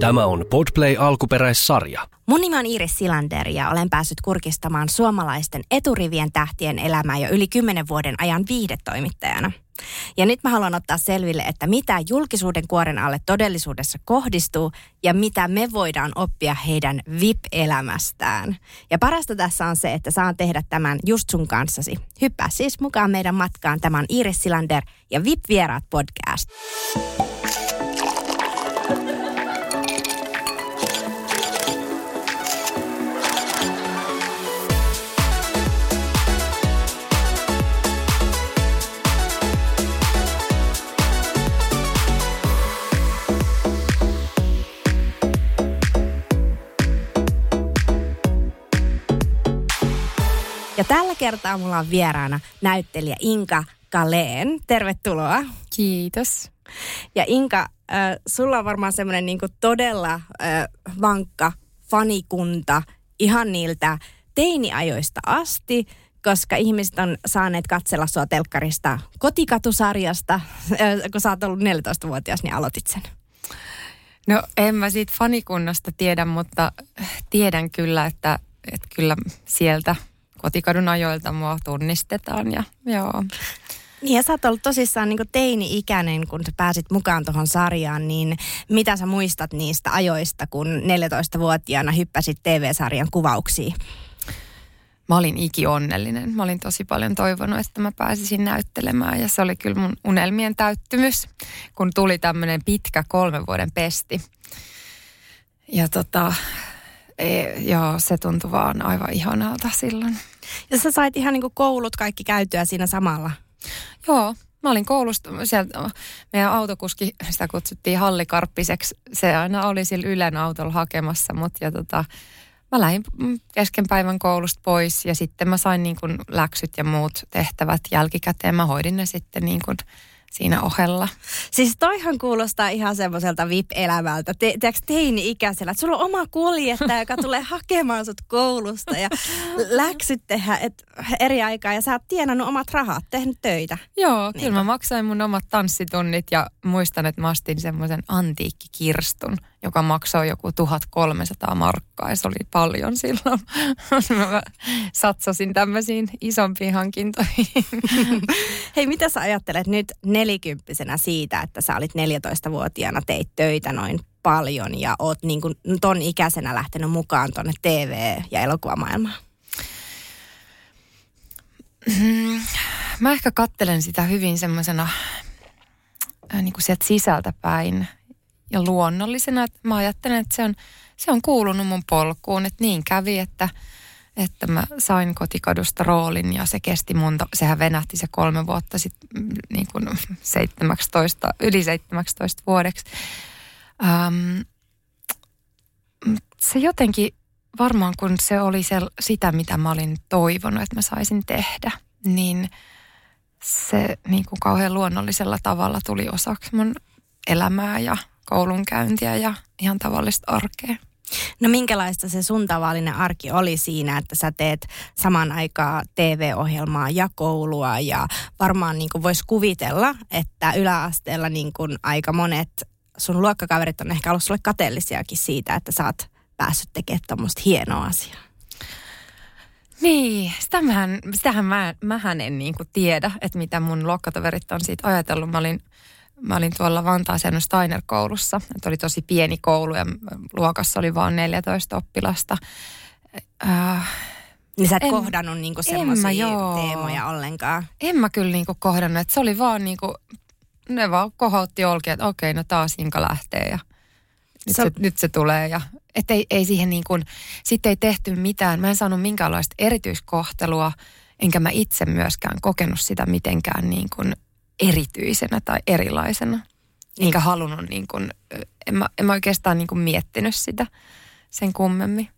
Tämä on Podplay alkuperäissarja. Mun nimi on Iris Silander ja olen päässyt kurkistamaan suomalaisten eturivien tähtien elämää jo yli kymmenen vuoden ajan viihdetoimittajana. Ja nyt mä haluan ottaa selville, että mitä julkisuuden kuoren alle todellisuudessa kohdistuu ja mitä me voidaan oppia heidän VIP-elämästään. Ja parasta tässä on se, että saan tehdä tämän just sun kanssasi. Hyppää siis mukaan meidän matkaan. Tämä on Iris Silander ja VIP-vieraat podcast. Ja tällä kertaa mulla on vieraana näyttelijä Inka Kaleen. Tervetuloa. Kiitos. Ja Inka, äh, sulla on varmaan semmoinen niinku todella äh, vankka fanikunta ihan niiltä teiniajoista asti, koska ihmiset on saaneet katsella sua telkkarista kotikatusarjasta. Äh, kun sä oot ollut 14-vuotias, niin aloitit sen. No en mä siitä fanikunnasta tiedä, mutta tiedän kyllä, että, että kyllä sieltä kotikadun ajoilta mua tunnistetaan ja joo. Niin ja sä oot ollut tosissaan niin teini-ikäinen, kun sä pääsit mukaan tuohon sarjaan, niin mitä sä muistat niistä ajoista, kun 14-vuotiaana hyppäsit TV-sarjan kuvauksiin? Mä olin ikionnellinen. Mä olin tosi paljon toivonut, että mä pääsisin näyttelemään ja se oli kyllä mun unelmien täyttymys, kun tuli tämmöinen pitkä kolmen vuoden pesti. Ja tota, e, joo, se tuntui vaan aivan ihanalta silloin. Ja sä sait ihan niin kuin koulut kaikki käytyä siinä samalla. Joo, mä olin koulusta, sieltä meidän autokuski, sitä kutsuttiin Hallikarppiseksi. Se aina oli sillä Ylen autolla hakemassa mut ja tota, mä lähdin kesken päivän koulusta pois ja sitten mä sain niin kuin läksyt ja muut tehtävät jälkikäteen. Mä hoidin ne sitten niin kuin siinä ohella. Siis toihan kuulostaa ihan semmoiselta VIP-elämältä, te, teaks teini-ikäisellä, että sulla on oma kuljettaja, joka tulee hakemaan sut koulusta ja läksyt tehdä et, eri aikaa ja sä oot tienannut omat rahat, tehnyt töitä. Joo, niin. kyllä mä maksain mun omat tanssitunnit ja muistan, että mä astin semmoisen antiikkikirstun joka maksoi joku 1300 markkaa ja se oli paljon silloin. Mä satsasin tämmöisiin isompiin hankintoihin. Hei, mitä sä ajattelet nyt nelikymppisenä siitä, että sä olit 14-vuotiaana, teit töitä noin paljon ja oot niin kuin ton ikäisenä lähtenyt mukaan tonne TV- ja elokuvamaailmaan? Mä ehkä kattelen sitä hyvin semmoisena äh, niin kuin sieltä sisältä päin ja luonnollisena. Että mä ajattelen, että se on, se on kuulunut mun polkuun, että niin kävi, että, että mä sain kotikadusta roolin ja se kesti monta, sehän venähti se kolme vuotta sitten mm, niin kuin 17, yli 17 vuodeksi. Ähm, se jotenkin varmaan kun se oli se, sitä, mitä mä olin toivonut, että mä saisin tehdä, niin se niin kuin kauhean luonnollisella tavalla tuli osaksi mun elämää ja koulunkäyntiä ja ihan tavallista arkea. No minkälaista se sun tavallinen arki oli siinä, että sä teet saman aikaa TV-ohjelmaa ja koulua ja varmaan niin voisi kuvitella, että yläasteella niin kuin aika monet sun luokkakaverit on ehkä ollut sulle kateellisiakin siitä, että sä oot päässyt tekemään tuommoista hienoa asiaa. Niin, sitähän, sitähän mä, mähän en niin kuin tiedä, että mitä mun luokkatoverit on siitä ajatellut. Mä olin mä olin tuolla Vantaan Steiner-koulussa. Että oli tosi pieni koulu ja luokassa oli vain 14 oppilasta. Äh, niin sä et en, kohdannut niinku semmoisia teemoja ollenkaan? En mä kyllä niinku kohdannut. Että se oli vaan niinku, ne vaan kohotti olkia, että okei, no taas Inka lähtee ja nyt se, se, nyt se tulee. Ja, että ei, ei siihen niin kuin, sitten ei tehty mitään. Mä en saanut minkäänlaista erityiskohtelua, enkä mä itse myöskään kokenut sitä mitenkään niin kuin erityisenä tai erilaisena. Niin. Enkä halunnut, niin kuin, en, mä, en mä oikeastaan niin kuin miettinyt sitä sen kummemmin.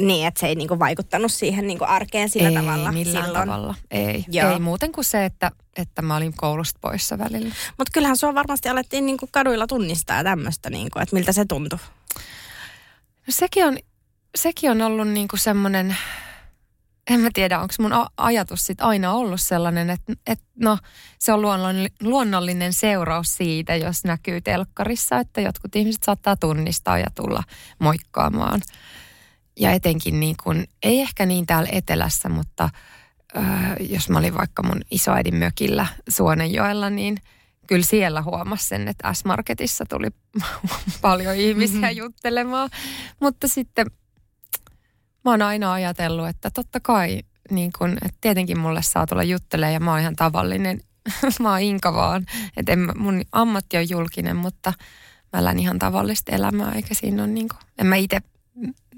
Niin, että se ei niinku vaikuttanut siihen niinku arkeen sillä ei, tavalla millään silloin. tavalla. Ei, Joo. ei muuten kuin se, että, että mä olin koulusta poissa välillä. Mutta kyllähän sua varmasti alettiin niinku kaduilla tunnistaa ja tämmöistä, niinku, että miltä se tuntui. No sekin on, sekin on ollut niinku semmoinen, en mä tiedä, onko mun ajatus sit aina ollut sellainen, että, että no se on luonnollinen, seuraus siitä, jos näkyy telkkarissa, että jotkut ihmiset saattaa tunnistaa ja tulla moikkaamaan. Ja etenkin niin kuin, ei ehkä niin täällä etelässä, mutta äh, jos mä olin vaikka mun isoäidin mökillä Suonenjoella, niin kyllä siellä huomasi sen, että S-Marketissa tuli paljon ihmisiä juttelemaan. Mutta sitten mä oon aina ajatellut, että totta kai niin kun, että tietenkin mulle saa tulla juttelemaan ja mä oon ihan tavallinen. mä oon Inka vaan. Että mun ammatti on julkinen, mutta mä elän ihan tavallista elämää, eikä siinä ole niin kuin, en mä itse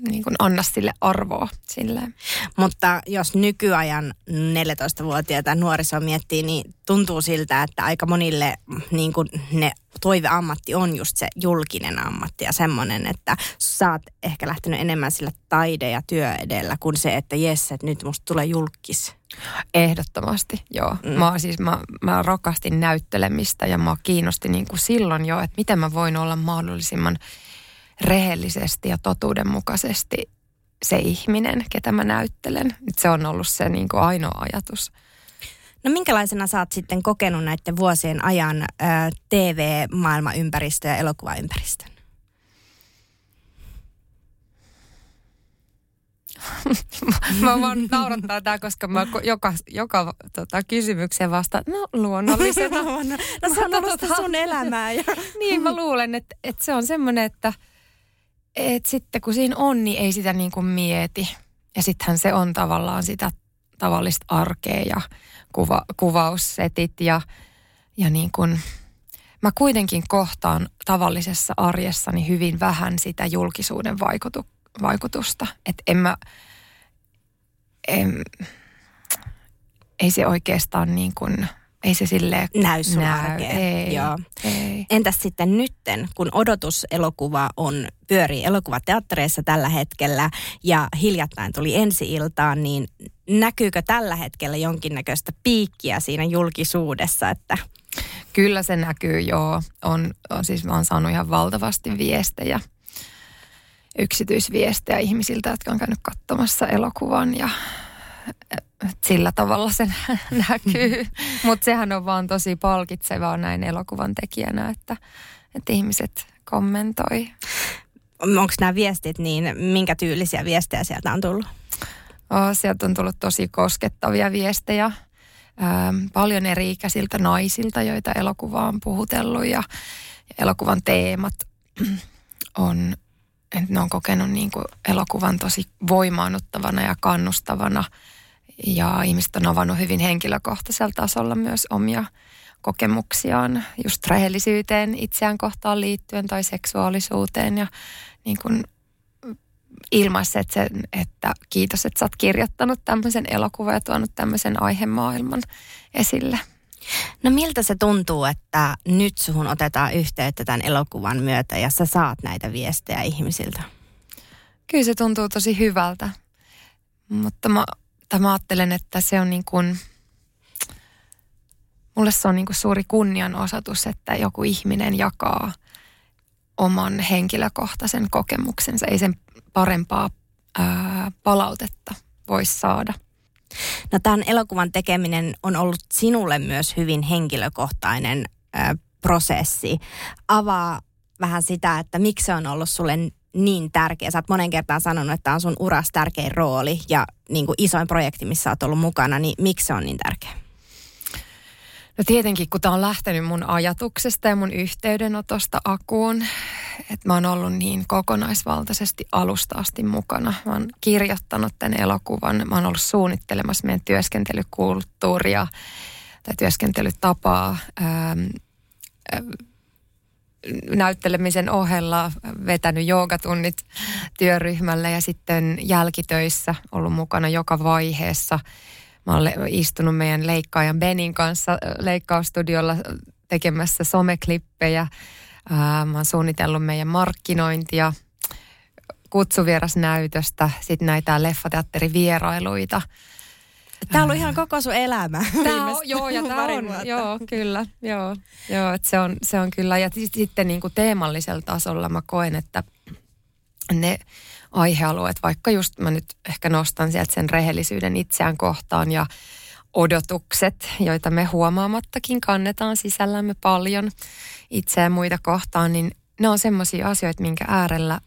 niin kuin anna sille arvoa silleen. Mutta jos nykyajan 14-vuotiaita nuoriso miettii, niin tuntuu siltä, että aika monille niin kuin ne toiveammatti on just se julkinen ammatti ja semmoinen, että sä oot ehkä lähtenyt enemmän sillä taide- ja työ edellä kuin se, että jes, että nyt musta tulee julkis. Ehdottomasti, joo. Mm. Mä, siis, mä, mä rakastin näyttelemistä ja mä kiinnosti niin kuin silloin jo, että miten mä voin olla mahdollisimman rehellisesti ja totuudenmukaisesti se ihminen, ketä mä näyttelen. Nyt se on ollut se niin kuin ainoa ajatus. No minkälaisena sä oot sitten kokenut näiden vuosien ajan TV-maailmaympäristö ja elokuvaympäristön? Mä vaan naurattaa tää, koska mä joka, joka tota, kysymykseen vastaan, no luonnollisena. no se on ollut sitä sun elämää. Ja... niin mä luulen, että, että se on semmoinen, että, että sitten kun siinä on, niin ei sitä niin kuin mieti. Ja sittenhän se on tavallaan sitä tavallista arkea ja kuva, kuvaussetit ja, ja niin kuin, mä kuitenkin kohtaan tavallisessa arjessani hyvin vähän sitä julkisuuden vaikutu, vaikutusta. Että en mä, en, ei se oikeastaan niin kuin, ei se silleen Näy sun näy. Ei, Joo. ei. Entäs sitten nytten, kun odotuselokuva on, pyörii elokuvateattereissa tällä hetkellä ja hiljattain tuli ensi-iltaan, niin näkyykö tällä hetkellä jonkinnäköistä piikkiä siinä julkisuudessa, että Kyllä se näkyy, joo. On, on siis mä oon saanut ihan valtavasti viestejä, yksityisviestejä ihmisiltä, jotka on käynyt katsomassa elokuvan ja sillä tavalla se nä- näkyy. Mutta sehän on vaan tosi palkitsevaa näin elokuvan tekijänä, että, että ihmiset kommentoi. onko nämä viestit niin, minkä tyylisiä viestejä sieltä on tullut? Oh, sieltä on tullut tosi koskettavia viestejä. Ähm, paljon eri-ikäisiltä naisilta, joita elokuva on puhutellut ja elokuvan teemat on, että ne on kokenut niin kuin elokuvan tosi voimaannuttavana ja kannustavana. Ja ihmiset on avannut hyvin henkilökohtaisella tasolla myös omia kokemuksiaan just rehellisyyteen itseään kohtaan liittyen tai seksuaalisuuteen ja niin kuin ilmaisseet sen, että kiitos, että sä oot kirjoittanut tämmöisen elokuvan ja tuonut tämmöisen aihemaailman esille. No miltä se tuntuu, että nyt suhun otetaan yhteyttä tämän elokuvan myötä ja sä saat näitä viestejä ihmisiltä? Kyllä se tuntuu tosi hyvältä, mutta mä, tai mä ajattelen, että se on niin kuin, mulle se on niin kuin suuri kunnianosoitus, että joku ihminen jakaa oman henkilökohtaisen kokemuksensa. Ei sen parempaa ää, palautetta voisi saada. No tämän elokuvan tekeminen on ollut sinulle myös hyvin henkilökohtainen ö, prosessi. Avaa vähän sitä, että miksi se on ollut sulle niin tärkeä. Sä oot monen kertaan sanonut, että on sun uras tärkein rooli ja niin kuin isoin projekti, missä oot ollut mukana, niin miksi se on niin tärkeä? No tietenkin, kun tämä on lähtenyt mun ajatuksesta ja mun yhteydenotosta akuun, että mä oon ollut niin kokonaisvaltaisesti alusta asti mukana. Mä oon kirjoittanut tämän elokuvan, mä oon ollut suunnittelemassa meidän työskentelykulttuuria tai työskentelytapaa. Ähm, äh, näyttelemisen ohella vetänyt joogatunnit työryhmälle ja sitten jälkitöissä ollut mukana joka vaiheessa. Mä olen istunut meidän leikkaajan Benin kanssa äh, leikkaustudiolla tekemässä someklippejä. Ää, Mä oon suunnitellut meidän markkinointia, kutsuvierasnäytöstä, sitten näitä leffateatterivierailuita. Tämä on ollut ihan koko sun elämä. Tämä on, joo, ja tämä on, vuotta. joo, kyllä, joo, joo että se, on, se on kyllä. Ja sitten niin kuin teemallisella tasolla mä koen, että ne aihealueet, vaikka just mä nyt ehkä nostan sieltä sen rehellisyyden itseään kohtaan ja odotukset, joita me huomaamattakin kannetaan sisällämme paljon itseä ja muita kohtaan, niin ne on semmoisia asioita, minkä äärellä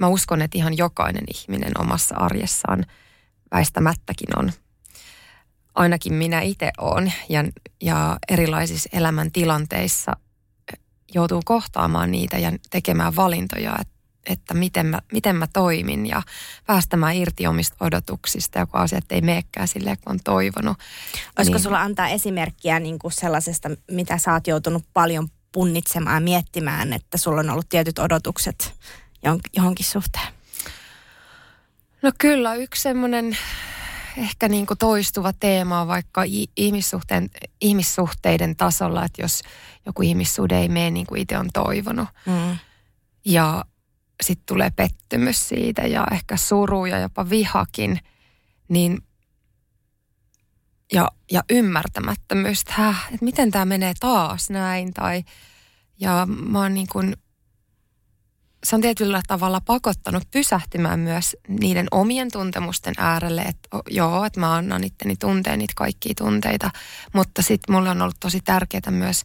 mä uskon, että ihan jokainen ihminen omassa arjessaan väistämättäkin on. Ainakin minä itse olen ja, ja erilaisissa elämäntilanteissa joutuu kohtaamaan niitä ja tekemään valintoja, että että miten mä, miten mä toimin ja päästämään irti omista odotuksista, joku asiat ei meekään silleen, kun on toivonut. Olisiko niin. sulla antaa esimerkkiä niin kuin sellaisesta, mitä sä oot joutunut paljon punnitsemaan ja miettimään, että sulla on ollut tietyt odotukset johonkin suhteen? No kyllä, yksi semmoinen ehkä niin kuin toistuva teema on vaikka ihmissuhteen, ihmissuhteiden tasolla, että jos joku ihmissuhde ei mene niin kuin itse on toivonut. Mm. Ja sitten tulee pettymys siitä ja ehkä suru ja jopa vihakin, niin ja, ja ymmärtämättömyys, että, että miten tämä menee taas näin. Tai, ja mä oon niin kuin, se on tietyllä tavalla pakottanut pysähtymään myös niiden omien tuntemusten äärelle, että joo, että mä annan itteni tunteen niitä kaikkia tunteita, mutta sitten mulle on ollut tosi tärkeää myös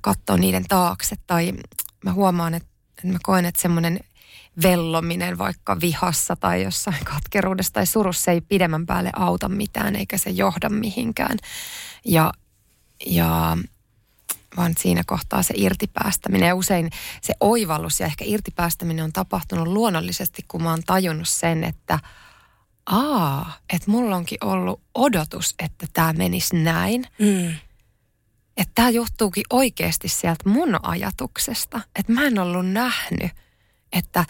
katsoa niiden taakse tai mä huomaan, että että mä koen, että semmoinen vellominen vaikka vihassa tai jossain katkeruudessa tai surussa ei pidemmän päälle auta mitään eikä se johda mihinkään. Ja, ja vaan siinä kohtaa se irtipäästäminen ja usein se oivallus ja ehkä irtipäästäminen on tapahtunut luonnollisesti, kun mä oon tajunnut sen, että aa, että mulla onkin ollut odotus, että tämä menisi näin. Mm että tämä johtuukin oikeasti sieltä mun ajatuksesta. Että mä en ollut nähnyt, että,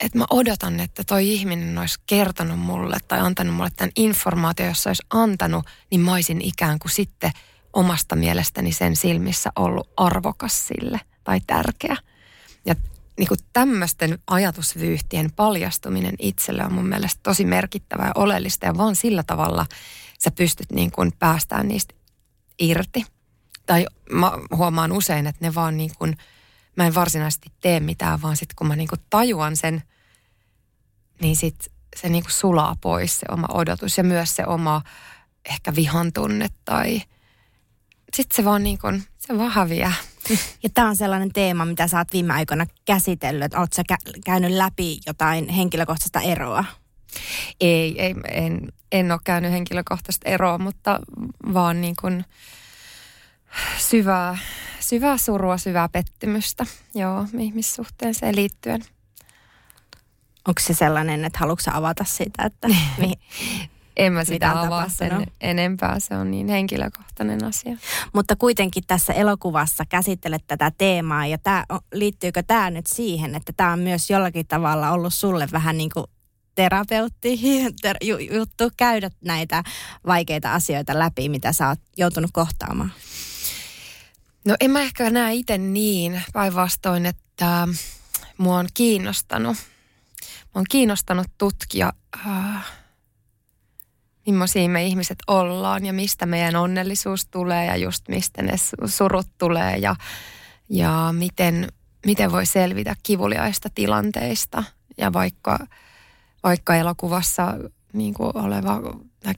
että mä odotan, että toi ihminen olisi kertonut mulle tai antanut mulle tämän informaation, jos se olisi antanut, niin mä olisin ikään kuin sitten omasta mielestäni sen silmissä ollut arvokas sille tai tärkeä. Ja niin kuin tämmöisten ajatusvyyhtien paljastuminen itselle on mun mielestä tosi merkittävää ja oleellista ja vaan sillä tavalla sä pystyt niin kuin päästään niistä irti. Tai mä huomaan usein, että ne vaan niin kuin, mä en varsinaisesti tee mitään, vaan sitten kun mä niin kuin tajuan sen, niin sitten se niin kuin sulaa pois se oma odotus ja myös se oma ehkä vihan tunne tai sitten se vaan niin kuin, se vaan häviää. Ja tämä on sellainen teema, mitä sä oot viime aikoina käsitellyt. Oletko sä kä- käynyt läpi jotain henkilökohtaista eroa? Ei, ei en, en ole käynyt henkilökohtaista eroa, mutta vaan niin kuin syvää, syvää surua, syvää pettymystä, joo, ihmissuhteeseen liittyen. Onko se sellainen, että haluatko avata sitä, että mi- En mä sitä avaa sen enempää, se on niin henkilökohtainen asia. Mutta kuitenkin tässä elokuvassa käsittelet tätä teemaa ja tää, liittyykö tämä nyt siihen, että tämä on myös jollakin tavalla ollut sulle vähän niin kuin terapeutti ter, juttu käydä näitä vaikeita asioita läpi, mitä sä oot joutunut kohtaamaan? No en mä ehkä näe itse niin, päinvastoin, että mua on kiinnostanut. Mua on kiinnostanut tutkia, äh, millaisia me ihmiset ollaan ja mistä meidän onnellisuus tulee ja just mistä ne surut tulee ja, ja miten, miten voi selvitä kivuliaista tilanteista. Ja vaikka vaikka elokuvassa niin kuin oleva,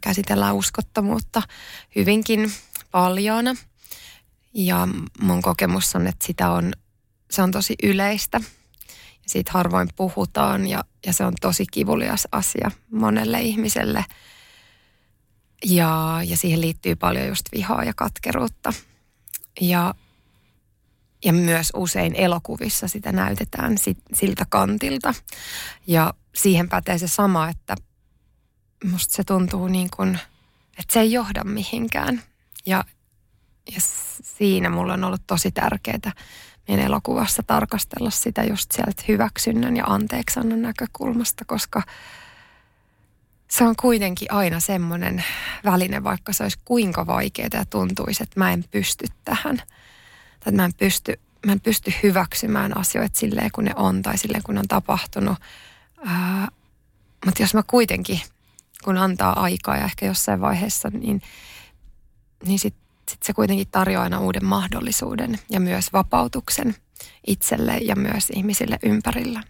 käsitellään uskottomuutta hyvinkin paljon. Ja mun kokemus on, että sitä on, se on tosi yleistä. Siitä harvoin puhutaan ja, ja se on tosi kivulias asia monelle ihmiselle. Ja, ja siihen liittyy paljon just vihaa ja katkeruutta. Ja, ja myös usein elokuvissa sitä näytetään sit, siltä kantilta. Ja siihen pätee se sama, että musta se tuntuu niin kuin, että se ei johda mihinkään. Ja, ja siinä mulla on ollut tosi tärkeää meidän elokuvassa tarkastella sitä just sieltä hyväksynnän ja anteeksannon näkökulmasta, koska se on kuitenkin aina semmoinen väline, vaikka se olisi kuinka vaikeaa ja tuntuisi, että mä en pysty tähän. Tai että mä en pysty mä en pysty hyväksymään asioita silleen, kun ne on tai silleen, kun on tapahtunut. Ää, mutta jos mä kuitenkin, kun antaa aikaa ja ehkä jossain vaiheessa, niin, niin sitten sit se kuitenkin tarjoaa aina uuden mahdollisuuden ja myös vapautuksen itselle ja myös ihmisille ympärillä.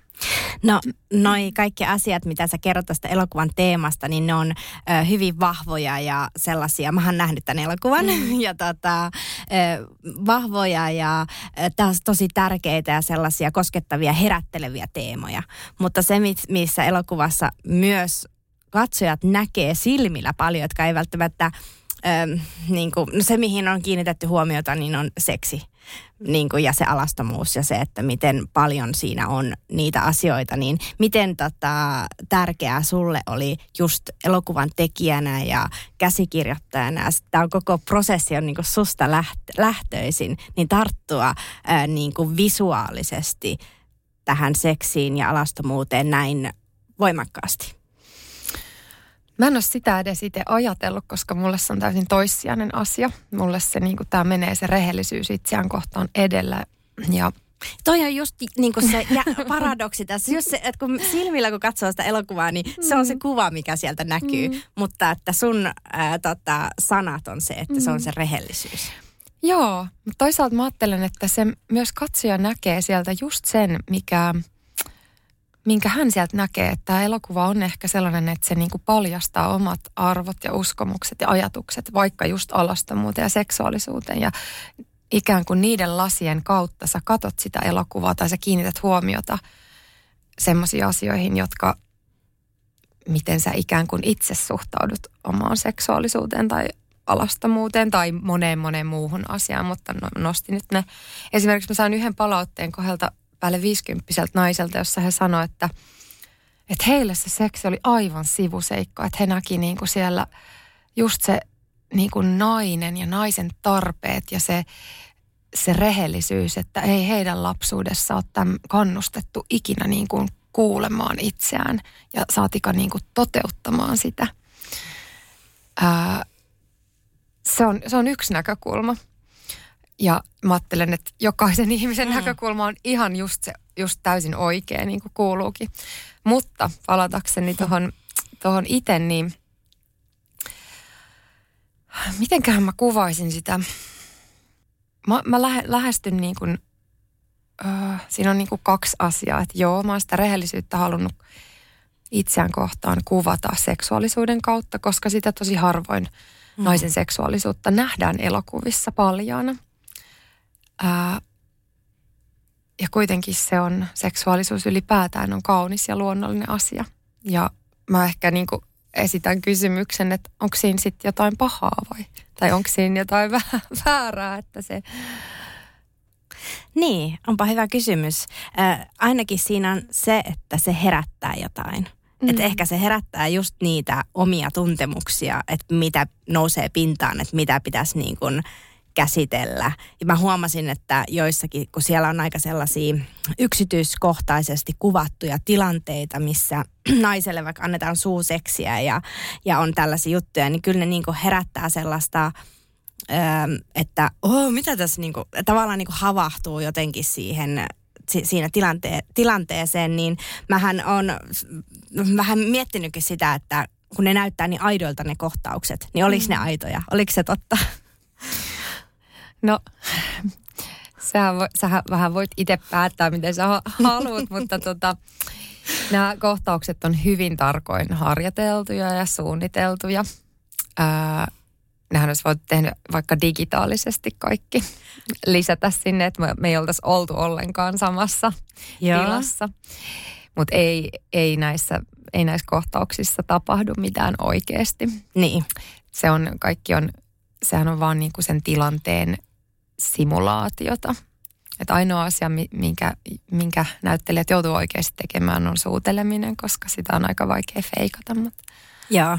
No noi kaikki asiat, mitä sä kerrot tästä elokuvan teemasta, niin ne on ö, hyvin vahvoja ja sellaisia, mä oon nähnyt tämän elokuvan, mm. ja tota, ö, vahvoja ja taas tosi tärkeitä ja sellaisia koskettavia, herätteleviä teemoja. Mutta se, missä elokuvassa myös katsojat näkee silmillä paljon, jotka ei välttämättä ö, niin kuin, no se, mihin on kiinnitetty huomiota, niin on seksi niin kuin, ja se alastomuus ja se, että miten paljon siinä on niitä asioita, niin miten tota, tärkeää sulle oli just elokuvan tekijänä ja käsikirjoittajana, ja tämä on koko prosessi on niin kuin susta läht- lähtöisin, niin tarttua ää, niin kuin visuaalisesti tähän seksiin ja alastomuuteen näin voimakkaasti? Mä en ole sitä edes itse ajatellut, koska mulle se on täysin toissijainen asia. Mulle se niin tämä menee se rehellisyys itseään kohtaan edellä. Ja Toi on just niin kuin se ja paradoksi tässä. Just se, että kun silmillä kun katsoo sitä elokuvaa, niin se on se mm. kuva, mikä sieltä näkyy. Mm. Mutta että sun ää, tota, sanat on se, että mm. se on se mm. rehellisyys. Joo, mutta toisaalta mä ajattelen, että se myös katsoja näkee sieltä just sen, mikä – minkä hän sieltä näkee, että tämä elokuva on ehkä sellainen, että se niin kuin paljastaa omat arvot ja uskomukset ja ajatukset, vaikka just alastomuuteen ja seksuaalisuuteen. Ja ikään kuin niiden lasien kautta sä katot sitä elokuvaa tai sä kiinnität huomiota semmoisiin asioihin, jotka, miten sä ikään kuin itse suhtaudut omaan seksuaalisuuteen tai alastomuuteen tai moneen moneen muuhun asiaan, mutta no, nostin nyt ne. Esimerkiksi mä sain yhden palautteen kohdelta päälle 50 naiselta, jossa he sanoivat, että, että heille se seksi oli aivan sivuseikka, että he näki niin kuin siellä just se niin kuin nainen ja naisen tarpeet ja se, se rehellisyys, että ei heidän lapsuudessa ole tämän kannustettu ikinä niin kuin kuulemaan itseään ja saatika niin kuin toteuttamaan sitä. Ää, se, on, se on yksi näkökulma. Ja mä ajattelen, että jokaisen ihmisen mm. näkökulma on ihan just, se, just täysin oikea, niin kuin kuuluukin. Mutta palatakseni tuohon tohon itse, niin mitenköhän mä kuvaisin sitä? Mä, mä lähe, lähestyn niin kuin, äh, siinä on niin kuin kaksi asiaa. Että joo, mä oon sitä rehellisyyttä halunnut itseään kohtaan kuvata seksuaalisuuden kautta, koska sitä tosi harvoin mm. naisen seksuaalisuutta nähdään elokuvissa paljaana. Ää, ja kuitenkin se on, seksuaalisuus ylipäätään on kaunis ja luonnollinen asia. Ja mä ehkä niin kuin esitän kysymyksen, että onko siinä sitten jotain pahaa vai? Tai onko siinä jotain väärää, että se... Niin, onpa hyvä kysymys. Äh, ainakin siinä on se, että se herättää jotain. Mm. Että ehkä se herättää just niitä omia tuntemuksia, että mitä nousee pintaan, että mitä pitäisi niin kuin käsitellä. Ja mä huomasin, että joissakin, kun siellä on aika sellaisia yksityiskohtaisesti kuvattuja tilanteita, missä naiselle vaikka annetaan suuseksiä ja, ja on tällaisia juttuja, niin kyllä ne niin herättää sellaista että oh, mitä tässä niin kuin, tavallaan niin kuin havahtuu jotenkin siihen siinä tilante- tilanteeseen, niin mähän on vähän miettinytkin sitä, että kun ne näyttää niin aidoilta ne kohtaukset, niin oliko mm. ne aitoja? Oliko se totta? No, sähän, vo, sähän vähän voit itse päättää, miten sä haluat, mutta tota, nämä kohtaukset on hyvin tarkoin harjoiteltuja ja suunniteltuja. Ää, nehän olisi voitu tehdä vaikka digitaalisesti kaikki, lisätä sinne, että me, me ei oltaisi oltu ollenkaan samassa Joo. tilassa. Mutta ei, ei, näissä, ei näissä kohtauksissa tapahdu mitään oikeasti. Niin. Se on, kaikki on, sehän on vaan niinku sen tilanteen simulaatiota. Että ainoa asia, minkä, minkä näyttelijät joutuu oikeasti tekemään, on suuteleminen, koska sitä on aika vaikea feikata. Mutta. Joo.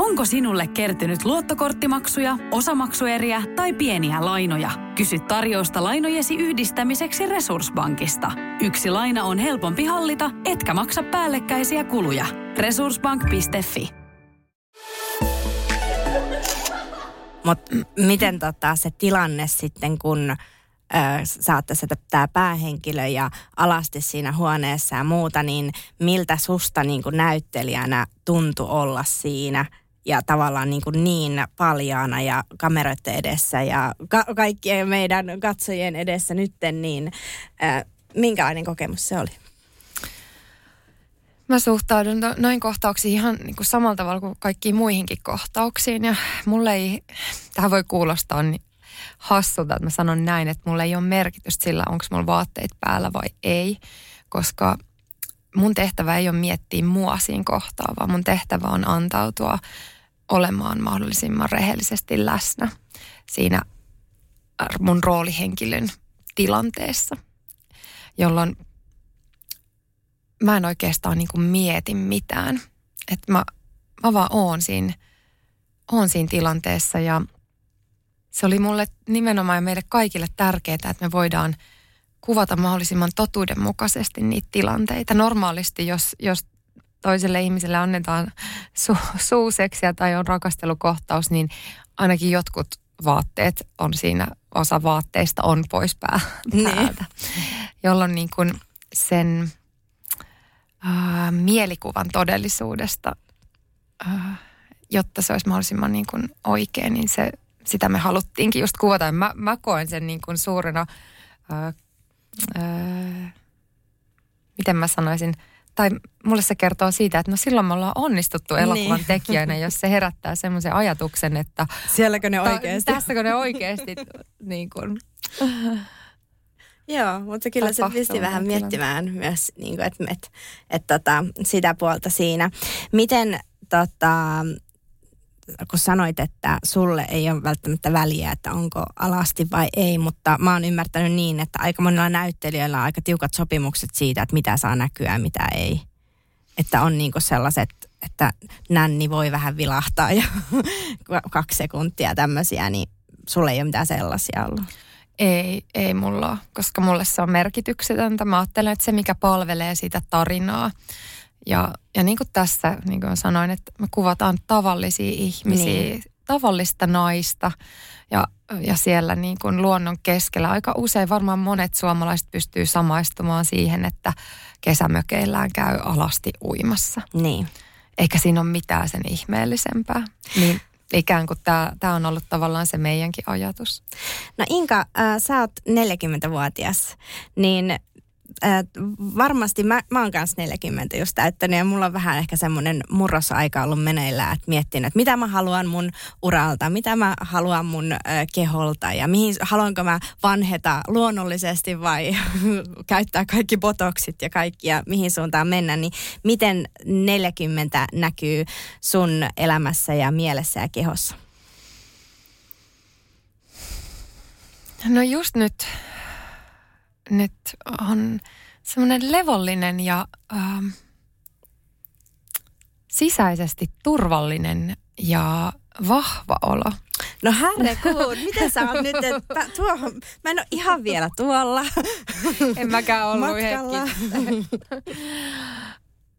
Onko sinulle kertynyt luottokorttimaksuja, osamaksueriä tai pieniä lainoja? Kysy tarjousta lainojesi yhdistämiseksi Resurssbankista. Yksi laina on helpompi hallita, etkä maksa päällekkäisiä kuluja. Resurssbank.fi Mutta miten tota, se tilanne sitten, kun saatte se tämä päähenkilö ja alasti siinä huoneessa ja muuta, niin miltä susta niin näyttelijänä tuntui olla siinä ja tavallaan niin, kuin niin paljaana ja kameroiden edessä ja ka- kaikkien meidän katsojien edessä nytten, niin äh, minkälainen kokemus se oli? Mä suhtaudun noin kohtauksiin ihan niin kuin samalla tavalla kuin kaikkiin muihinkin kohtauksiin. Ja mulle ei, tähän voi kuulostaa niin hassulta, että mä sanon näin, että mulla ei ole merkitystä sillä, onko mulla vaatteet päällä vai ei. Koska mun tehtävä ei ole miettiä mua siinä kohtaa, vaan mun tehtävä on antautua olemaan mahdollisimman rehellisesti läsnä siinä mun roolihenkilön tilanteessa, jolloin mä en oikeastaan niin kuin mieti mitään. Että mä, mä vaan oon siinä, oon siinä tilanteessa ja se oli mulle nimenomaan ja meille kaikille tärkeää, että me voidaan kuvata mahdollisimman totuudenmukaisesti niitä tilanteita. Normaalisti, jos, jos toiselle ihmiselle annetaan su, suuseksiä tai on rakastelukohtaus, niin ainakin jotkut vaatteet on siinä, osa vaatteista on pois pää, niin. päältä. Niin. Jolloin niin kuin sen äh, mielikuvan todellisuudesta, äh, jotta se olisi mahdollisimman niin kuin oikein, niin se, sitä me haluttiinkin just kuvata. Mä, mä koen sen niin kuin suurena, äh, äh, miten mä sanoisin, tai mulle se kertoo siitä, että no silloin me ollaan onnistuttu elokuvan niin. tekijänä, jos se herättää semmoisen ajatuksen, että... Sielläkö ne oikeasti? Ta- tässäkö ne oikeasti niin kuin, Joo, mutta kyllä se pisti vähän miettimään myös, niin kuin, että, että, että, että sitä puolta siinä. Miten tota, kun sanoit, että sulle ei ole välttämättä väliä, että onko alasti vai ei, mutta mä oon ymmärtänyt niin, että aika monilla näyttelijöillä on aika tiukat sopimukset siitä, että mitä saa näkyä ja mitä ei. Että on niinku sellaiset, että nänni voi vähän vilahtaa ja kaksi sekuntia tämmöisiä, niin sulle ei ole mitään sellaisia ollut. Ei, ei mulla koska mulle se on merkityksetöntä. Mä ajattelen, että se mikä palvelee sitä tarinaa. Ja, ja niin kuin tässä, niin kuin sanoin, että me kuvataan tavallisia ihmisiä, niin. tavallista naista ja, ja siellä niin kuin luonnon keskellä. Aika usein varmaan monet suomalaiset pystyy samaistumaan siihen, että kesämökeillään käy alasti uimassa. Niin. Eikä siinä ole mitään sen ihmeellisempää. Niin ikään kuin tämä, tämä on ollut tavallaan se meidänkin ajatus. No Inka, äh, sä oot 40-vuotias, niin äh, varmasti mä, mä oon kanssa 40 just täyttänyt ja mulla on vähän ehkä semmoinen murrosaika ollut meneillään, että miettin, että mitä mä haluan mun uralta, mitä mä haluan mun äh, keholta ja mihin, haluanko mä vanheta luonnollisesti vai käyttää kaikki botoksit ja kaikki ja mihin suuntaan mennä, niin miten 40 näkyy sun elämässä ja mielessä ja kehossa? No just nyt nyt on semmoinen levollinen ja ähm, sisäisesti turvallinen ja vahva olo. No herrekuun, miten sä oot nyt, että tuohon, mä en ole ihan vielä tuolla. En mäkään ollut Matkalla.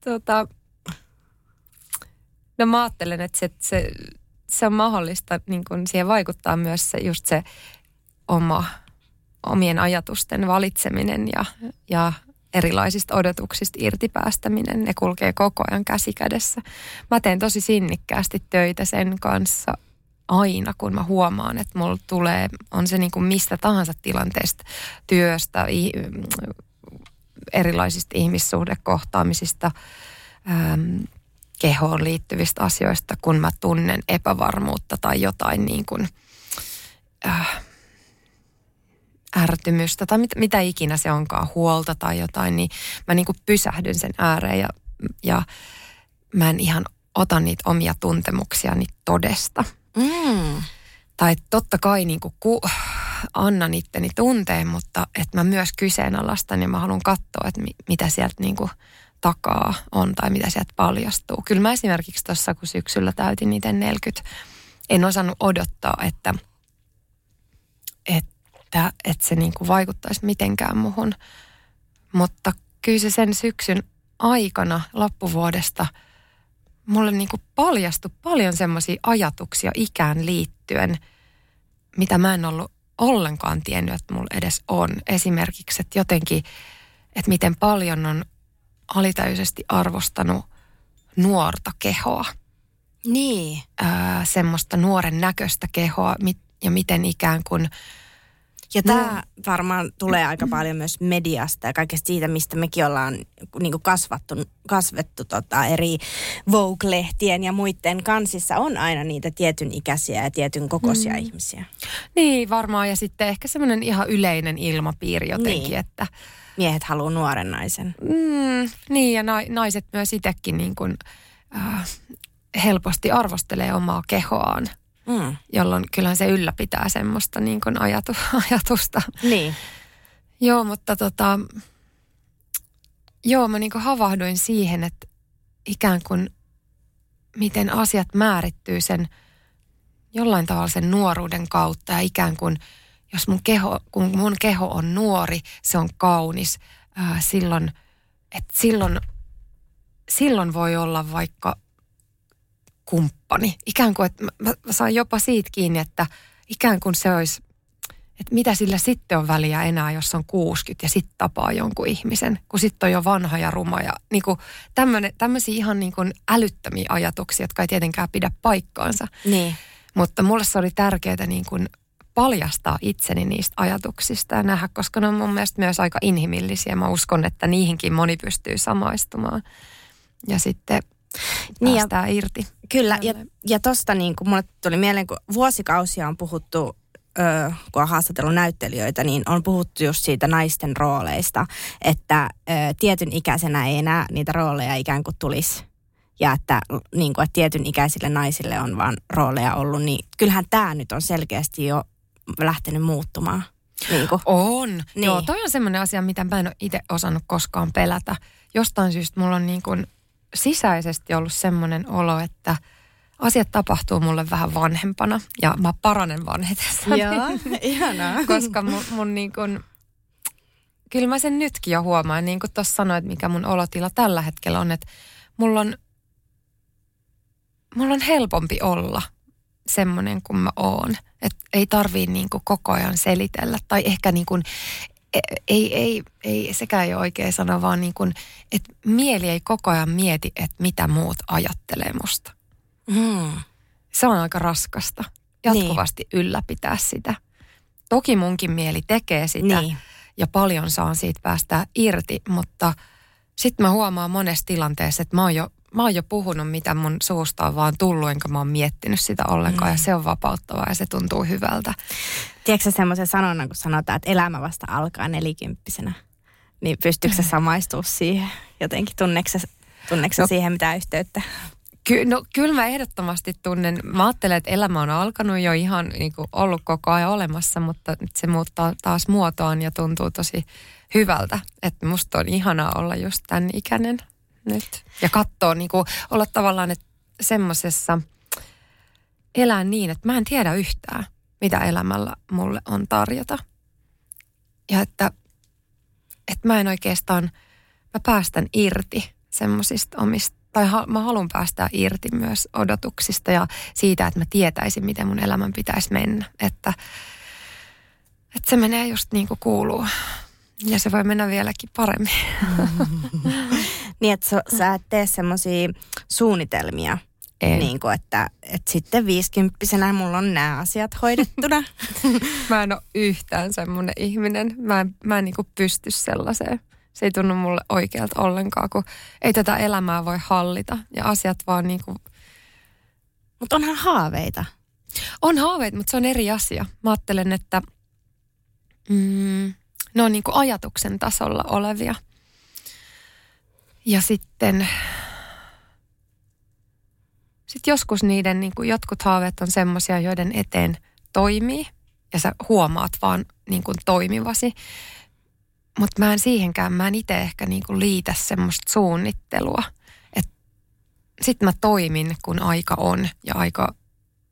tota, no mä ajattelen, että se, se, se on mahdollista, niin kun siihen vaikuttaa myös se, just se oma omien ajatusten valitseminen ja, ja erilaisista odotuksista irtipäästäminen, ne kulkee koko ajan käsi kädessä. Mä teen tosi sinnikkäästi töitä sen kanssa aina, kun mä huomaan, että mulla tulee, on se niin kuin mistä tahansa tilanteesta, työstä, erilaisista ihmissuhdekohtaamisista, äm, kehoon liittyvistä asioista, kun mä tunnen epävarmuutta tai jotain niin kuin, äh, ärtymystä tai mit, mitä ikinä se onkaan, huolta tai jotain, niin mä niin kuin pysähdyn sen ääreen ja, ja mä en ihan ota niitä omia tuntemuksiani todesta. Mm. Tai totta kai niin kuin ku, annan itteni tunteen, mutta että mä myös kyseenalaistan ja mä haluan katsoa, että mi, mitä sieltä niin kuin takaa on tai mitä sieltä paljastuu. Kyllä mä esimerkiksi tuossa, kun syksyllä täytin niitä 40, en osannut odottaa, että, että, että se niin kuin vaikuttaisi mitenkään muhun. Mutta kyllä se sen syksyn aikana loppuvuodesta mulle niin kuin paljastui paljon semmoisia ajatuksia ikään liittyen, mitä mä en ollut ollenkaan tiennyt, että mulla edes on. Esimerkiksi, että jotenkin, että miten paljon on alitäisesti arvostanut nuorta kehoa. Niin. Ää, semmoista nuoren näköistä kehoa mit, ja miten ikään kuin... Ja tämä no. varmaan tulee aika paljon myös mediasta ja kaikesta siitä, mistä mekin ollaan niin kuin kasvattu, kasvettu tota, eri Vogue-lehtien ja muiden kansissa on aina niitä tietyn ikäisiä ja tietyn kokoisia mm. ihmisiä. Niin, varmaan. Ja sitten ehkä semmoinen ihan yleinen ilmapiiri jotenkin, niin. että miehet haluaa nuoren naisen. Mm, niin, ja na- naiset myös itsekin niin kuin, äh, helposti arvostelee omaa kehoaan, mm. jolloin kyllähän se ylläpitää semmoista niin kuin ajatu- ajatusta. Niin. Joo, mutta tota, joo, mä niin kuin havahduin siihen, että ikään kuin miten asiat määrittyy sen jollain tavalla sen nuoruuden kautta ja ikään kuin – jos mun keho, kun mun keho on nuori, se on kaunis, ää, silloin, että silloin, silloin voi olla vaikka kumppani. Ikään kuin, että mä, mä saan jopa siitä kiinni, että ikään kuin se olisi, että mitä sillä sitten on väliä enää, jos on 60 ja sitten tapaa jonkun ihmisen, kun sitten on jo vanha ja ruma ja niin kuin tämmöisiä ihan niin kuin älyttömiä ajatuksia, jotka ei tietenkään pidä paikkaansa. Niin. Mutta mulle se oli tärkeää niin kuin paljastaa itseni niistä ajatuksista ja nähdä, koska ne on mun mielestä myös aika inhimillisiä. Mä uskon, että niihinkin moni pystyy samaistumaan. Ja sitten niin päästään ja, irti. Kyllä, ja, ja tosta niin kuin mulle tuli mieleen, kun vuosikausia on puhuttu Ö, kun on haastatellut näyttelijöitä, niin on puhuttu just siitä naisten rooleista, että ö, tietyn ikäisenä ei enää niitä rooleja ikään kuin tulisi ja että, niin kuin, että tietyn ikäisille naisille on vaan rooleja ollut, niin kyllähän tämä nyt on selkeästi jo lähtenyt muuttumaan. Niin kuin. On. Niin. Joo, toi on semmoinen asia, mitä mä en ole itse osannut koskaan pelätä. Jostain syystä mulla on niin kuin sisäisesti ollut semmoinen olo, että asiat tapahtuu mulle vähän vanhempana ja mä paranen vanhetessa. Joo, ihanaa. Koska mun, mun niin kuin, kyllä mä sen nytkin jo huomaan, niin kuin tuossa sanoit, mikä mun olotila tällä hetkellä on, että mulla on, mulla on helpompi olla semmoinen kuin mä oon. Että ei tarvii niin kuin koko ajan selitellä tai ehkä niin kuin, ei, ei, ei, sekään ei ole oikea sana, vaan niin kuin, että mieli ei koko ajan mieti, että mitä muut ajattelee musta. Hmm. Se on aika raskasta jatkuvasti niin. ylläpitää sitä. Toki munkin mieli tekee sitä niin. ja paljon saan siitä päästä irti, mutta sitten mä huomaan monessa tilanteessa, että mä oon jo mä oon jo puhunut, mitä mun suusta on vaan tullut, enkä mä oon miettinyt sitä ollenkaan. Mm. Ja se on vapauttavaa ja se tuntuu hyvältä. Tiedätkö semmoisen sanonnan, kun sanotaan, että elämä vasta alkaa nelikymppisenä? Niin pystyykö se samaistua siihen? Jotenkin tunneeko no, siihen mitään yhteyttä? Ky- no kyllä mä ehdottomasti tunnen. Mä ajattelen, että elämä on alkanut jo ihan niin kuin ollut koko ajan olemassa, mutta nyt se muuttaa taas muotoaan ja tuntuu tosi hyvältä. Että musta on ihanaa olla just tämän ikäinen nyt. Ja katsoa, niin kuin, olla tavallaan että semmoisessa, elää niin, että mä en tiedä yhtään, mitä elämällä mulle on tarjota. Ja että, että mä en oikeastaan, mä päästän irti semmoisista omista, tai ha, mä haluan päästää irti myös odotuksista ja siitä, että mä tietäisin, miten mun elämän pitäisi mennä. Että, että se menee just niin kuin kuuluu. Ja se voi mennä vieläkin paremmin. Niin, että sä, sä et tee semmoisia suunnitelmia. En. Niin kuin, että, että sitten viisikymppisenä mulla on nämä asiat hoidettuna. mä en ole yhtään semmoinen ihminen. Mä en, mä en niin pysty sellaiseen. Se ei tunnu mulle oikealta ollenkaan, kun ei tätä elämää voi hallita. Ja asiat vaan niin kuin... Mutta onhan haaveita. On haaveita, mutta se on eri asia. Mä ajattelen, että mm, ne on niin kuin ajatuksen tasolla olevia – ja sitten sit joskus niiden niin kuin jotkut haaveet on semmoisia, joiden eteen toimii ja sä huomaat vaan niin kuin toimivasi. mutta mä en siihenkään, mä en itse ehkä niinku liitä semmoista suunnittelua. Sitten mä toimin, kun aika on ja aika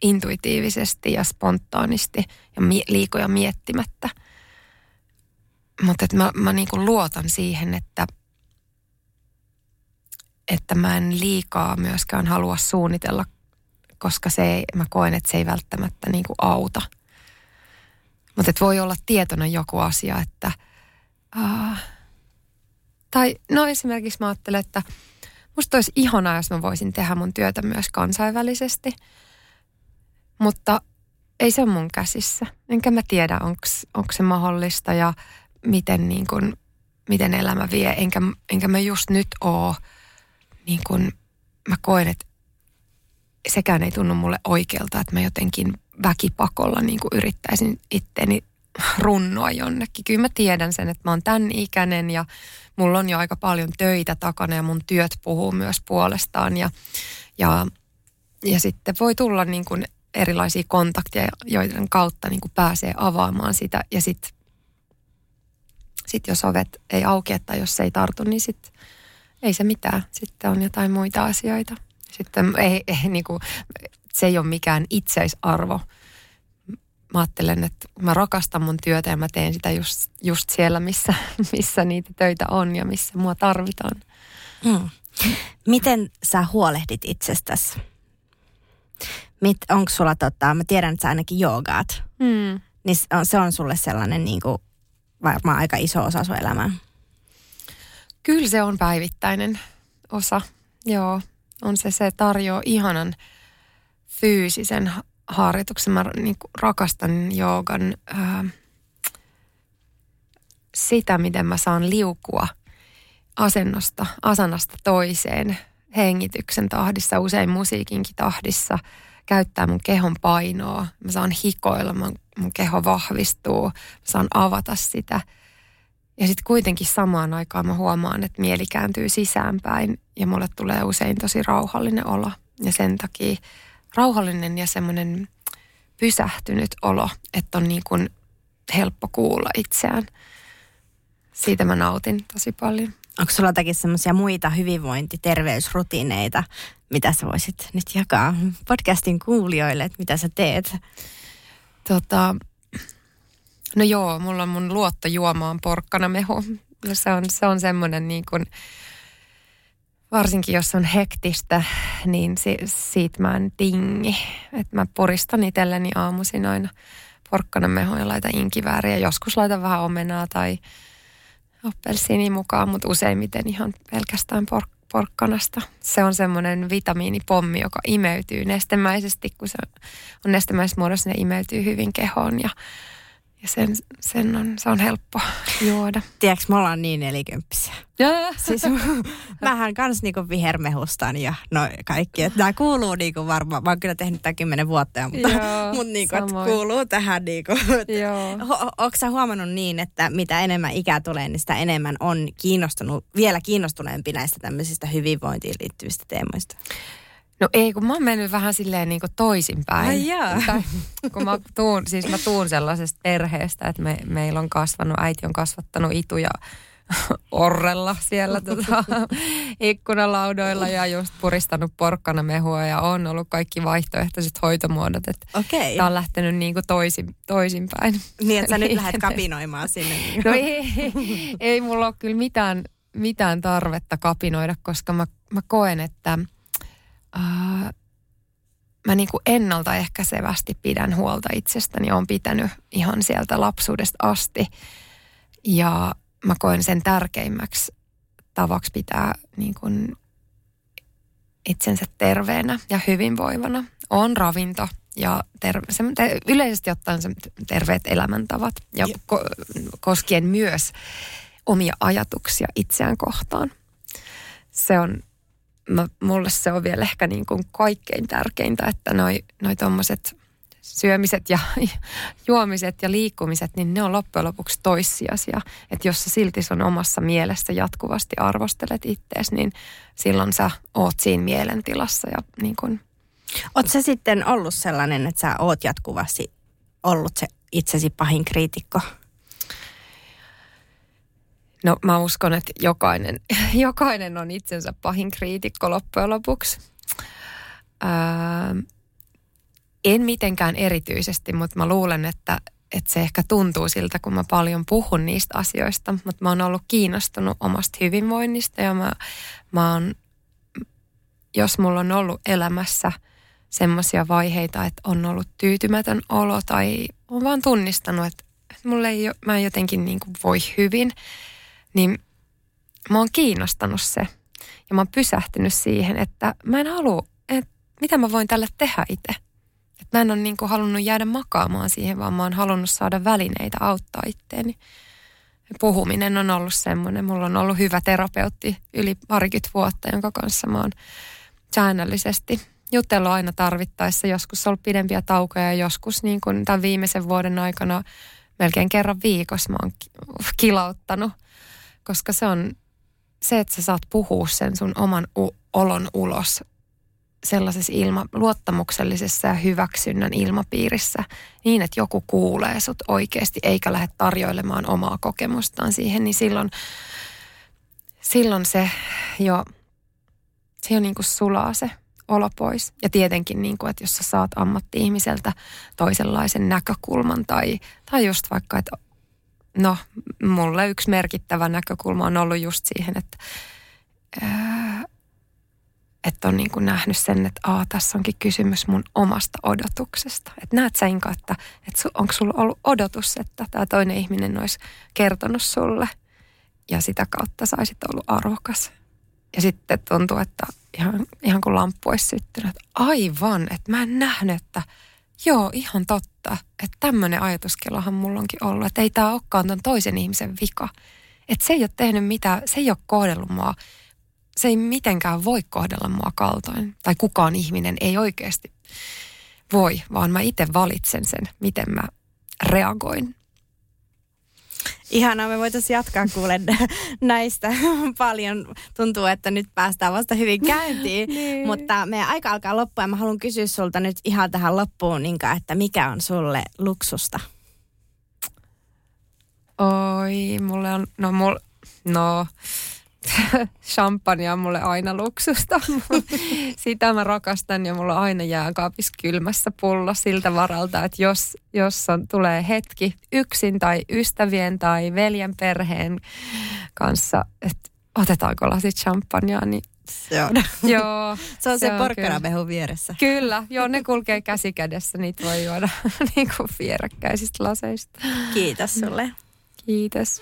intuitiivisesti ja spontaanisti ja mi- liikoja miettimättä. Mutta mä, mä niinku luotan siihen, että, että mä en liikaa myöskään halua suunnitella, koska se ei, mä koen, että se ei välttämättä niinku auta. Mutta voi olla tietona joku asia, että – Uh, tai no esimerkiksi mä ajattelen, että musta olisi ihanaa, jos mä voisin tehdä mun työtä myös kansainvälisesti. Mutta ei se ole mun käsissä. Enkä mä tiedä, onko se mahdollista ja miten, niin kun, miten elämä vie. Enkä, enkä mä just nyt oo, niin kun, mä koen, että sekään ei tunnu mulle oikealta, että mä jotenkin väkipakolla niin yrittäisin itteeni runnoa jonnekin. Kyllä mä tiedän sen, että mä oon tämän ikäinen ja mulla on jo aika paljon töitä takana ja mun työt puhuu myös puolestaan. Ja, ja, ja sitten voi tulla niin kuin erilaisia kontakteja, joiden kautta niin kuin pääsee avaamaan sitä. Ja sitten sit jos ovet ei auki, tai jos se ei tartu, niin sit ei se mitään. Sitten on jotain muita asioita. Sitten ei, ei, niin kuin, se ei ole mikään itseisarvo mä ajattelen, että mä rakastan mun työtä ja mä teen sitä just, just siellä, missä, missä niitä töitä on ja missä mua tarvitaan. Hmm. Miten sä huolehdit itsestäsi? Mit, onko sulla tota, mä tiedän, että sä ainakin joogaat. Hmm. Niin se on sulle sellainen niin kuin, varmaan aika iso osa sun elämää. Kyllä se on päivittäinen osa, joo. On se, se tarjoaa ihanan fyysisen harjoituksen. Mä niin rakastan joogan ää, sitä, miten mä saan liukua asennosta, asanasta toiseen, hengityksen tahdissa, usein musiikinkin tahdissa, käyttää mun kehon painoa. Mä saan hikoilla, mun, mun keho vahvistuu, mä saan avata sitä. Ja sitten kuitenkin samaan aikaan mä huomaan, että mieli kääntyy sisäänpäin ja mulle tulee usein tosi rauhallinen olo. Ja sen takia rauhallinen ja semmoinen pysähtynyt olo, että on niin kuin helppo kuulla itseään. Siitä mä nautin tosi paljon. Onko sulla jotakin semmoisia muita hyvinvointi- terveysrutiineita, mitä sä voisit nyt jakaa podcastin kuulijoille, että mitä sä teet? Tota, no joo, mulla on mun luottojuoma on porkkanamehu. Se on, se on semmoinen niin kuin, varsinkin jos on hektistä, niin si- siitä mä en tingi. Että mä puristan itselleni aamuisin aina porkkanamehoja, laitan inkivääriä. Joskus laitan vähän omenaa tai appelsiini mukaan, mutta useimmiten ihan pelkästään por- porkkanasta. Se on semmoinen vitamiinipommi, joka imeytyy nestemäisesti, kun se on nestemäisessä muodossa, ne imeytyy hyvin kehoon ja ja sen, sen on, se on helppo juoda. Tiedätkö, me ollaan niin nelikymppisiä. siis mähän kans niinku vihermehustan ja no kaikki. Että nämä kuuluu niinku varmaan, mä oon kyllä tehnyt tätä kymmenen vuotta, mutta, Joo, mutta niinku, kuuluu tähän niinku. Joo. Onko sä huomannut niin, että mitä enemmän ikää tulee, niin sitä enemmän on kiinnostunut, vielä kiinnostuneempi näistä tämmöisistä hyvinvointiin liittyvistä teemoista? No ei, kun mä oon mennyt vähän silleen niin kuin toisinpäin. Ai jaa. Tai, kun mä tuun, siis mä tuun sellaisesta perheestä, että me, meillä on kasvanut, äiti on kasvattanut ituja orrella siellä tota, ikkunalaudoilla ja just puristanut porkkana mehua ja on ollut kaikki vaihtoehtoiset hoitomuodot. Että okay. Tämä on lähtenyt niin kuin toisin, toisinpäin. Niin, että sä nyt lähdet kapinoimaan sinne. Niin no ei, ei mulla ole kyllä mitään, mitään tarvetta kapinoida, koska mä, mä koen, että – äh, mä niin kuin ennaltaehkäisevästi pidän huolta itsestäni. Olen pitänyt ihan sieltä lapsuudesta asti. Ja mä koen sen tärkeimmäksi tavaksi pitää niin kuin itsensä terveenä ja hyvinvoivana. On ravinto ja terve, se, yleisesti ottaen se terveet elämäntavat ja ko, koskien myös omia ajatuksia itseään kohtaan. Se on mä, mulle se on vielä ehkä niin kuin kaikkein tärkeintä, että noi, noi tommoset syömiset ja juomiset ja liikkumiset, niin ne on loppujen lopuksi toissijaisia. Että jos sä silti sun omassa mielessä jatkuvasti arvostelet ittees, niin silloin sä oot siinä mielentilassa ja niin kun... Oot sä sitten ollut sellainen, että sä oot jatkuvasti ollut se itsesi pahin kriitikko? No mä uskon, että jokainen, jokainen on itsensä pahin kriitikko loppujen lopuksi. Öö, en mitenkään erityisesti, mutta mä luulen, että, että se ehkä tuntuu siltä, kun mä paljon puhun niistä asioista. Mutta mä oon ollut kiinnostunut omasta hyvinvoinnista ja mä, mä oon, jos mulla on ollut elämässä semmoisia vaiheita, että on ollut tyytymätön olo tai on vaan tunnistanut, että, mulle ei, mä en jotenkin niin kuin voi hyvin, niin mä oon kiinnostanut se. Ja mä oon pysähtynyt siihen, että mä en halua, että mitä mä voin tälle tehdä itse et mä en ole niin kuin halunnut jäädä makaamaan siihen, vaan mä oon halunnut saada välineitä auttaa itteeni. Puhuminen on ollut semmoinen. Mulla on ollut hyvä terapeutti yli parikymmentä vuotta, jonka kanssa mä oon säännöllisesti jutellut aina tarvittaessa. Joskus on ollut pidempiä taukoja ja joskus niin kuin tämän viimeisen vuoden aikana melkein kerran viikossa mä oon kilauttanut. Koska se on se, että sä saat puhua sen sun oman u- olon ulos sellaisessa ilma, luottamuksellisessa ja hyväksynnän ilmapiirissä niin, että joku kuulee sut oikeasti eikä lähde tarjoilemaan omaa kokemustaan siihen, niin silloin, silloin se jo, se jo niin kuin sulaa se olo pois. Ja tietenkin, niin kuin, että jos sä saat ammatti-ihmiseltä toisenlaisen näkökulman tai, tai just vaikka, että no, mulle yksi merkittävä näkökulma on ollut just siihen, että ää, että on niin kuin nähnyt sen, että Aa, tässä onkin kysymys mun omasta odotuksesta. Että näet sä Inka, että, että onko sulla ollut odotus, että tämä toinen ihminen olisi kertonut sulle ja sitä kautta saisit ollut arvokas. Ja sitten tuntuu, että ihan, ihan kuin lamppu olisi syttynyt, että aivan, että mä en nähnyt, että joo, ihan totta, että tämmöinen ajatuskelohan mulla onkin ollut, että ei tämä olekaan ton toisen ihmisen vika. Että se ei ole tehnyt mitään, se ei ole kohdellut mua se ei mitenkään voi kohdella mua kaltoin. Tai kukaan ihminen ei oikeasti voi, vaan mä itse valitsen sen, miten mä reagoin. Ihanaa, me voitaisiin jatkaa kuulen näistä paljon. Tuntuu, että nyt päästään vasta hyvin käyntiin, niin. mutta meidän aika alkaa loppua ja mä haluan kysyä sulta nyt ihan tähän loppuun, Inka, että mikä on sulle luksusta? Oi, mulle on, no mul, no champagne on mulle aina luksusta. Sitä mä rakastan ja mulla aina jääkaapissa kylmässä pullo siltä varalta, että jos, jos on, tulee hetki yksin tai ystävien tai veljen perheen kanssa, että otetaanko lasit champagnea, niin se on. Joo. se on se, se porkkanamehu vieressä. Kyllä, joo, ne kulkee käsi kädessä, niitä voi juoda niin kuin vierekkäisistä laseista. Kiitos sulle. Kiitos.